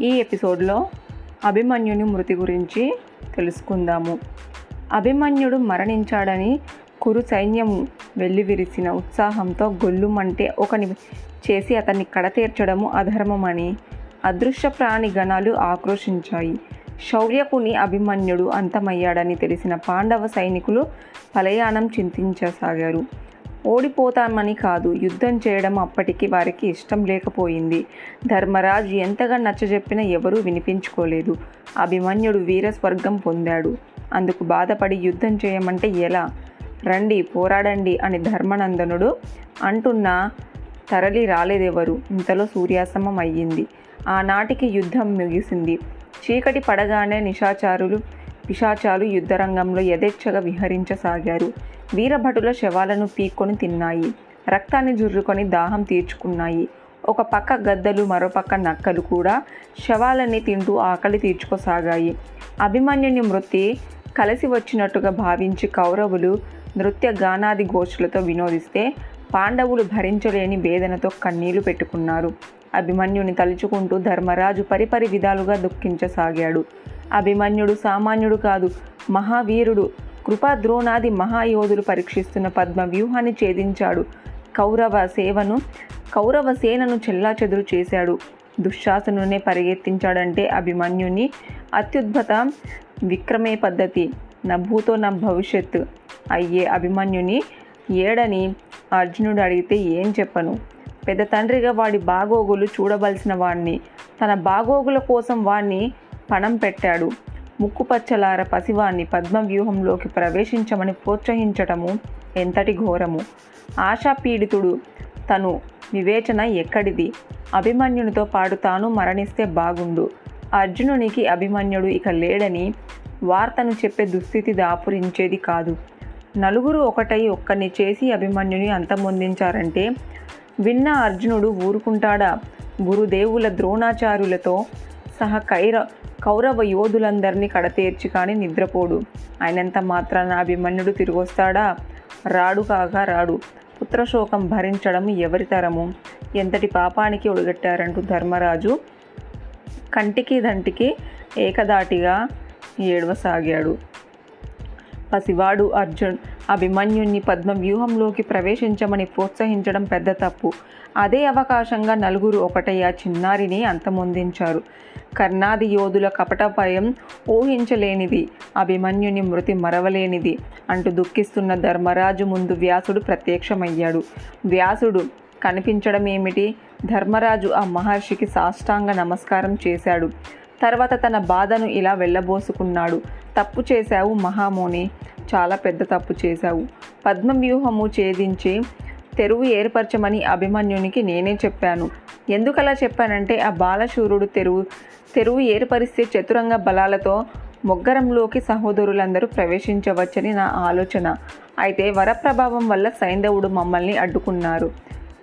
ఈ ఎపిసోడ్లో అభిమన్యుని మృతి గురించి తెలుసుకుందాము. అభిమన్యుడు మరణించాడని కురు సైన్యం వెల్లివిరిసిన ఉత్సాహంతో గొల్లుమంటే ఒకని చేసి అతన్ని కడతీర్చడము అధర్మమని అదృశ్య ప్రాణి గణాలు ఆక్రోషించాయి శౌర్యకుని అభిమన్యుడు అంతమయ్యాడని తెలిసిన పాండవ సైనికులు పలయానం చింతించసాగారు. ఓడిపోతామని కాదు యుద్ధం చేయడం అప్పటికి వారికి ఇష్టం లేకపోయింది. ధర్మరాజు ఎంతగా నచ్చజెప్పినా ఎవరూ వినిపించుకోలేదు. అభిమన్యుడు వీరస్వర్గం పొందాడు. అందుకు బాధపడి యుద్ధం చేయమంటే ఎలా? రండి పోరాడండి అని ధర్మనందనుడు అంటున్నా తరలి రాలేదెవరు? ఇంతలో సూర్యాస్తమం అయ్యింది. ఆనాటికి యుద్ధం ముగిసింది. చీకటి పడగానే నిషాచారులు పిశాచాలు యుద్ధరంగంలో యథేచ్ఛగా విహరించసాగారు. వీరభటుల శవాలను పీక్కొని తిన్నాయి. రక్తాన్ని జుర్రుకొని దాహం తీర్చుకున్నాయి. ఒక పక్క గద్దలు మరోపక్క నక్కలు కూడా శవాలని తింటూ ఆకలి తీర్చుకోసాగాయి. అభిమన్యుని మృతి కలిసి వచ్చినట్టుగా భావించి కౌరవులు నృత్య గానాది గోష్ఠులతో వినోదిస్తే పాండవులు భరించలేని వేదనతో కన్నీళ్ళు పెట్టుకున్నారు. అభిమన్యుని తలుచుకుంటూ ధర్మరాజు పరిపరి విధాలుగా దుఃఖించసాగాడు. అభిమన్యుడు సామాన్యుడు కాదు మహావీరుడు. కృపాద్రోణాది మహాయోధులు పరీక్షిస్తున్న పద్మ వ్యూహాన్ని ఛేదించాడు. కౌరవ సేవను కౌరవ సేనను చెల్లాచెదురు చేశాడు. దుశ్శాసనునే పరిగెత్తించాడంటే అభిమన్యుని అత్యుద్భుత విక్రమే పద్ధతి. నభూతో నా భవిష్యత్ అయ్యే అభిమన్యుని ఏడని అర్జునుడు అడిగితే ఏం చెప్పను? పెద్ద తండ్రిగా వాడి బాగోగులు చూడవలసిన వాణ్ణి. తన బాగోగుల కోసం వాణ్ణి పణం పెట్టాడు. ముక్కుపచ్చలార పసివాణ్ణి పద్మవ్యూహంలోకి ప్రవేశించమని ప్రోత్సహించటము ఎంతటి ఘోరము. ఆశాపీడితుడు తను వివేచన ఎక్కడిది? అభిమన్యునితో పాటు తాను మరణిస్తే బాగుండు. అర్జునునికి అభిమన్యుడు ఇక లేడని వార్తను చెప్పే దుస్థితి దాపురించేది కాదు. నలుగురు ఒకటై ఒక్కరిని చేసి అభిమన్యుని అంతమొందించారంటే విన్న అర్జునుడు ఊరుకుంటాడా? గురుదేవుల ద్రోణాచార్యులతో సహా కైర కౌరవ యోధులందరినీ కడతేర్చి కానీ నిద్రపోడు. ఆయనంత మాత్రాన అభిమన్యుడు తిరిగొస్తాడా? రాడు కాగా రాడు. పుత్రశోకం భరించడం ఎవరి తరము? ఎంతటి పాపానికి ఒడిగట్టారంటూ ధర్మరాజు కంటికి దంటికి ఏకదాటిగా ఏడవసాగాడు. పసివాడు అర్జున్. అభిమన్యుణ్ణి పద్మ వ్యూహంలోకి ప్రవేశించమని ప్రోత్సహించడం పెద్ద తప్పు. అదే అవకాశంగా నలుగురు ఒకటయ్య చిన్నారిని అంతమొందించారు. కర్ణాది యోధుల కపటభయం ఊహించలేనిది. అభిమన్యుని మృతి మరవలేనిది. అంటూ దుఃఖిస్తున్న ధర్మరాజు ముందు వ్యాసుడు ప్రత్యక్షమయ్యాడు. వ్యాసుడు కనిపించడం ఏమిటి ధర్మరాజు ఆ మహర్షికి సాష్టాంగ నమస్కారం చేశాడు. తర్వాత తన బాధను ఇలా వెళ్ళబోసుకున్నాడు. తప్పు చేశావు మహామోని చాలా పెద్ద తప్పు చేశావు. పద్మవ్యూహము ఛేదించి తెరువు ఏర్పరచమని అభిమన్యునికి నేనే చెప్పాను. ఎందుకలా చెప్పానంటే ఆ బాలశూరుడు తెరువు తెరువు ఏర్పరిస్తే చతురంగ బలాలతో మొగ్గరంలోకి సహోదరులందరూ ప్రవేశించవచ్చని నా ఆలోచన. అయితే వరప్రభావం వల్ల సైంధవుడు మమ్మల్ని అడ్డుకున్నారు.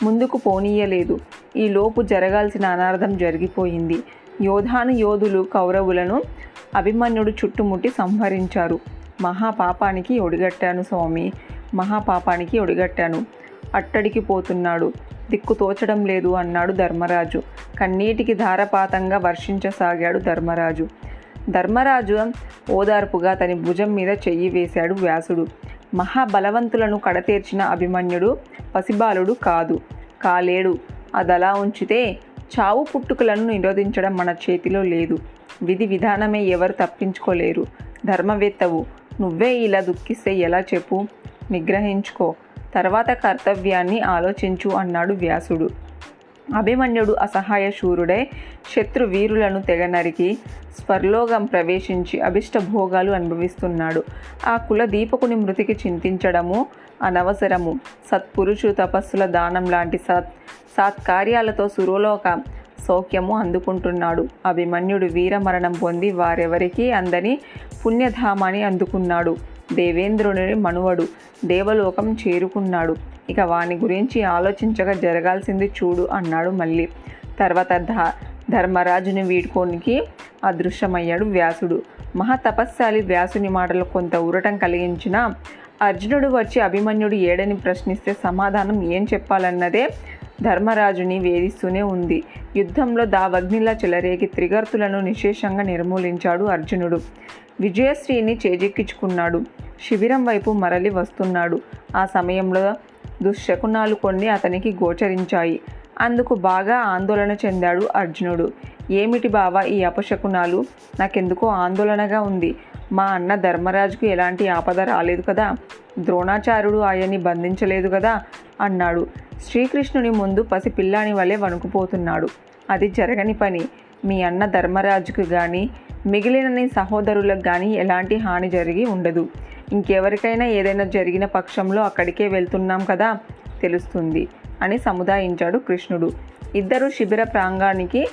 ముందుకు పోనీయలేదు. ఈ లోపు జరగాల్సిన అనార్థం జరిగిపోయింది. యోధాను యోధులు కౌరవులను అభిమన్యుడు చుట్టుముట్టి సంహరించారు. మహాపాపానికి ఒడిగట్టాను స్వామి మహాపాపానికి ఒడిగట్టాను. అట్టడికి పోతున్నాడు. దిక్కు తోచడం లేదు అన్నాడు ధర్మరాజు. కన్నీటికి ధారపాతంగా వర్షించసాగాడు ధర్మరాజు. ధర్మరాజు ఓదార్పుగా తన భుజం మీద చెయ్యి వేశాడు వ్యాసుడు. మహాబలవంతులను కడతేర్చిన అభిమన్యుడు పసిబాలుడు కాదు. కాలేడు అదలా ఉంచితే చావు పుట్టుకలను నిరోధించడం మన చేతిలో లేదు. విధి విధానమే ఎవరు తప్పించుకోలేరు. ధర్మవేత్తవు నువ్వే ఇలా దుఃఖిస్తే ఎలా చెప్పు? నిగ్రహించుకో. తర్వాత కర్తవ్యాన్ని ఆలోచించు అన్నాడు వ్యాసుడు. అభిమన్యుడు అసహాయ శూరుడై శత్రు వీరులను తెగనరికి స్వర్లోగం ప్రవేశించి అభిష్ట భోగాలు అనుభవిస్తున్నాడు. ఆ కుల దీపకుని మృతికి చింతించడము అనవసరము. సత్పురుషు తపస్సుల దానం లాంటి సత్ సత్కార్యాలతో సురోలోక సౌఖ్యము అందుకుంటున్నాడు. అభిమన్యుడు వీరమరణం పొంది వారెవరికీ అందని పుణ్యధామాన్ని అందుకున్నాడు. దేవేంద్రుని మనువడు దేవలోకం చేరుకున్నాడు. ఇక వాని గురించి ఆలోచించగా జరగాల్సింది చూడు అన్నాడు మళ్ళీ. తర్వాత ధ ధర్మరాజుని వీడుకోనికి అదృశ్యమయ్యాడు వ్యాసుడు. మహాతపస్శాలి వ్యాసుని మాటలు కొంత ఊరటం కలిగించిన అర్జునుడు వచ్చి అభిమన్యుడు ఏడని ప్రశ్నిస్తే సమాధానం ఏం చెప్పాలన్నదే ధర్మరాజుని వేధిస్తూనే ఉంది. యుద్ధంలో దావగ్నిలా చెలరేగి త్రిగర్తులను నిశేషంగా నిర్మూలించాడు అర్జునుడు. విజయశ్రీని చేజెక్కించుకున్నాడు. శిబిరం వైపు మరలి వస్తున్నాడు. ఆ సమయంలో దుశ్శకునాలు కొన్ని అతనికి గోచరించాయి. అందుకు బాగా ఆందోళన చెందాడు అర్జునుడు. ఏమిటి బావా ఈ అపశకునాలు? నాకెందుకో ఆందోళనగా ఉంది. మా అన్న ధర్మరాజుకు ఎలాంటి ఆపద రాలేదు కదా. ద్రోణాచార్యుడు ఆయన్ని బంధించలేదు కదా అన్నాడు. శ్రీకృష్ణుని ముందు పసి పిల్లాని వలె వణుకుపోతున్నాడు. అది జరగని పని. మీ అన్న ధర్మరాజుకు కానీ మిగిలిన నీ సహోదరులకు కానీ ఎలాంటి హాని జరిగి ఉండదు. ఇంకెవరికైనా ఏదైనా జరిగిన పక్షంలో అక్కడికే వెళ్తున్నాం కదా తెలుస్తుంది అని సముదాయించాడు కృష్ణుడు. ఇద్దరు శిబిర ప్రాంగానికి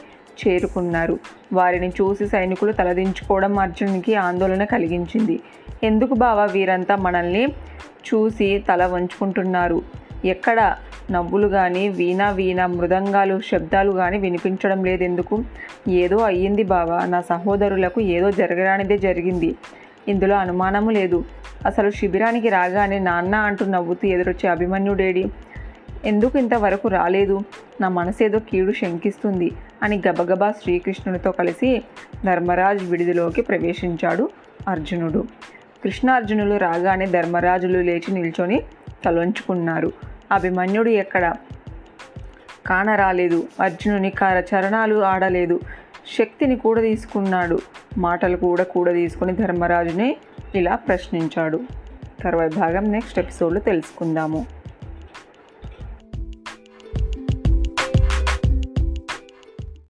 చేరుకున్నారు. వారిని చూసి సైనికులు తలదించుకోవడం అర్జునునికి ఆందోళన కలిగించింది. ఎందుకు బావా వీరంతా మనల్ని చూసి తల వంచుకుంటున్నారు? ఎక్కడ నవ్వులు కానీ వీణా వీణ మృదంగాలు శబ్దాలు కానీ వినిపించడం లేదెందుకు? ఏదో అయ్యింది బావా నా సహోదరులకు ఏదో జరగరానిదే జరిగింది. ఇందులో అనుమానము లేదు. అసలు శిబిరానికి రాగానే నాన్న అంటూ నవ్వుతూ ఎదురొచ్చే అభిమన్యుడేడి? ఎందుకు ఇంతవరకు రాలేదు? నా మనసేదో కీడు శంకిస్తుంది అని గబగబా శ్రీకృష్ణునితో కలిసి ధర్మరాజు విడిదిలోకి ప్రవేశించాడు అర్జునుడు. కృష్ణార్జునులు రాగానే ధర్మరాజులు లేచి నిల్చొని తలొంచుకున్నారు. అభిమన్యుడు ఎక్కడ? కానరాలేదు అర్జునుని కార చరణాలు ఆడలేదు. శక్తిని కూడా తీసుకున్నాడు మాటలు కూడా కూడా తీసుకుని ధర్మరాజుని ఇలా ప్రశ్నించాడు. తర్వాత భాగం నెక్స్ట్ ఎపిసోడ్లో తెలుసుకుందాము.